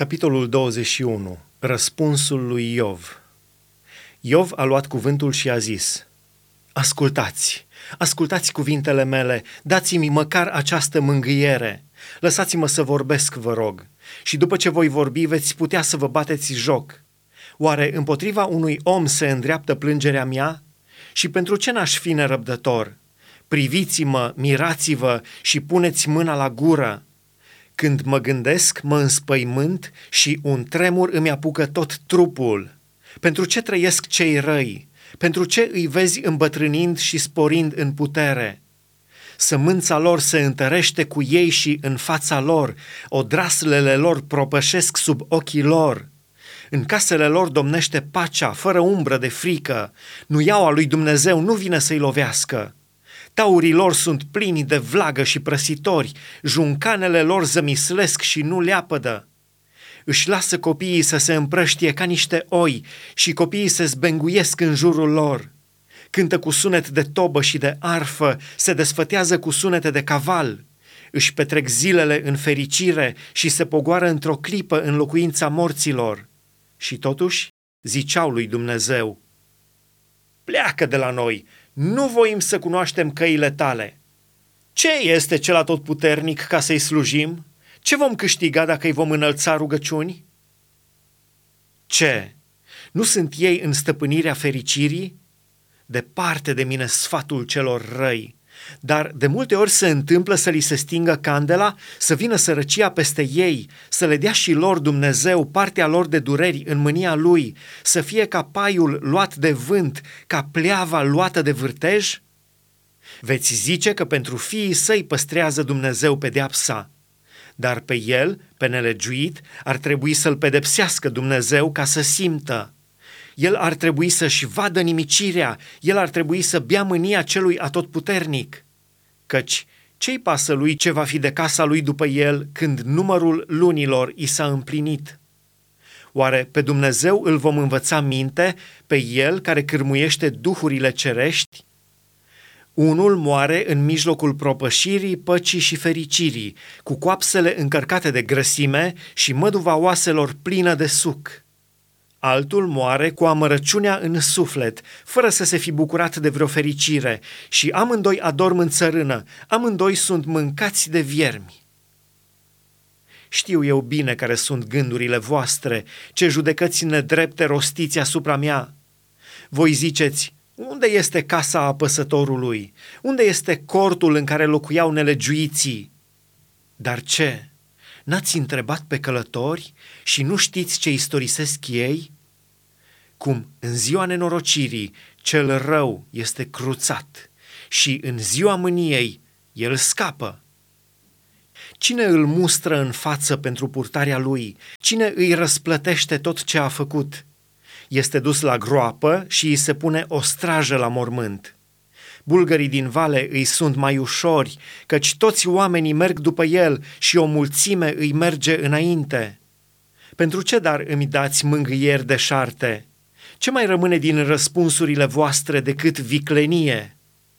Capitolul 21. Răspunsul lui Iov. Iov a luat cuvântul și a zis, Ascultați, ascultați cuvintele mele, dați-mi măcar această mângâiere. Lăsați-mă să vorbesc, vă rog, și după ce voi vorbi veți putea să vă bateți joc. Oare împotriva unui om se îndreaptă plângerea mea? Și pentru ce n-aș fi nerăbdător? Priviți-mă, mirați-vă și puneți mâna la gură. Când mă gândesc, mă înspăimânt și un tremur îmi apucă tot trupul. Pentru ce trăiesc cei răi? Pentru ce îi vezi îmbătrânind și sporind în putere? Sămânța lor se întărește cu ei și în fața lor, odraslele lor propășesc sub ochii lor. În casele lor domnește pacea, fără umbră de frică. Nu iau lui Dumnezeu nu vine să-i lovească. Taurii lor sunt plini de vlagă și prăsitori, juncanele lor zămislesc și nu leapădă. Își lasă copiii să se împrăștie ca niște oi și copiii se zbenguiesc în jurul lor. Cântă cu sunet de tobă și de arfă, se desfătează cu sunete de caval. Își petrec zilele în fericire și se pogoară într-o clipă în locuința morților. Și totuși ziceau lui Dumnezeu, Pleacă de la noi, nu voim să cunoaștem căile tale. Ce este cel atotputernic ca să-i slujim? Ce vom câștiga dacă îi vom înălța rugăciuni? Ce? Nu sunt ei în stăpânirea fericirii? Departe de mine sfatul celor răi. Dar de multe ori se întâmplă să li se stingă candela, să vină sărăcia peste ei, să le dea și lor Dumnezeu partea lor de dureri în mânia lui, să fie ca paiul luat de vânt, ca pleava luată de vârtej? Veți zice că pentru fiii săi păstrează Dumnezeu pedeapsa, dar pe el, pe nelegiuit, ar trebui să-l pedepsească Dumnezeu ca să simtă. El ar trebui să-și vadă nimicirea, el ar trebui să bea mânia celui atotputernic. Căci ce-i pasă lui ce va fi de casa lui după el când numărul lunilor i s-a împlinit? Oare pe Dumnezeu îl vom învăța minte, pe el care cârmuiește duhurile cerești? Unul moare în mijlocul propășirii, păcii și fericirii, cu coapsele încărcate de grăsime și măduva oaselor plină de suc. Altul moare cu amărăciunea în suflet, fără să se fi bucurat de vreo fericire, și amândoi adorm în țărână, amândoi sunt mâncați de viermi. Știu eu bine care sunt gândurile voastre, ce judecăți nedrepte rostiți asupra mea. Voi ziceți, unde este casa apăsătorului? Unde este cortul în care locuiau nelegiuiții? Dar ce? N-ați întrebat pe călători și nu știți ce istorisesc ei? Cum în ziua nenorocirii cel rău este cruțat și în ziua mâniei el scapă. Cine îl mustră în față pentru purtarea lui? Cine îi răsplătește tot ce a făcut? Este dus la groapă și îi se pune o strajă la mormânt. Bulgării din vale îi sunt mai ușori, căci toți oamenii merg după el și o mulțime îi merge înainte. Pentru ce dar îmi dați mângâieri de șarte? Ce mai rămâne din răspunsurile voastre decât viclenie?'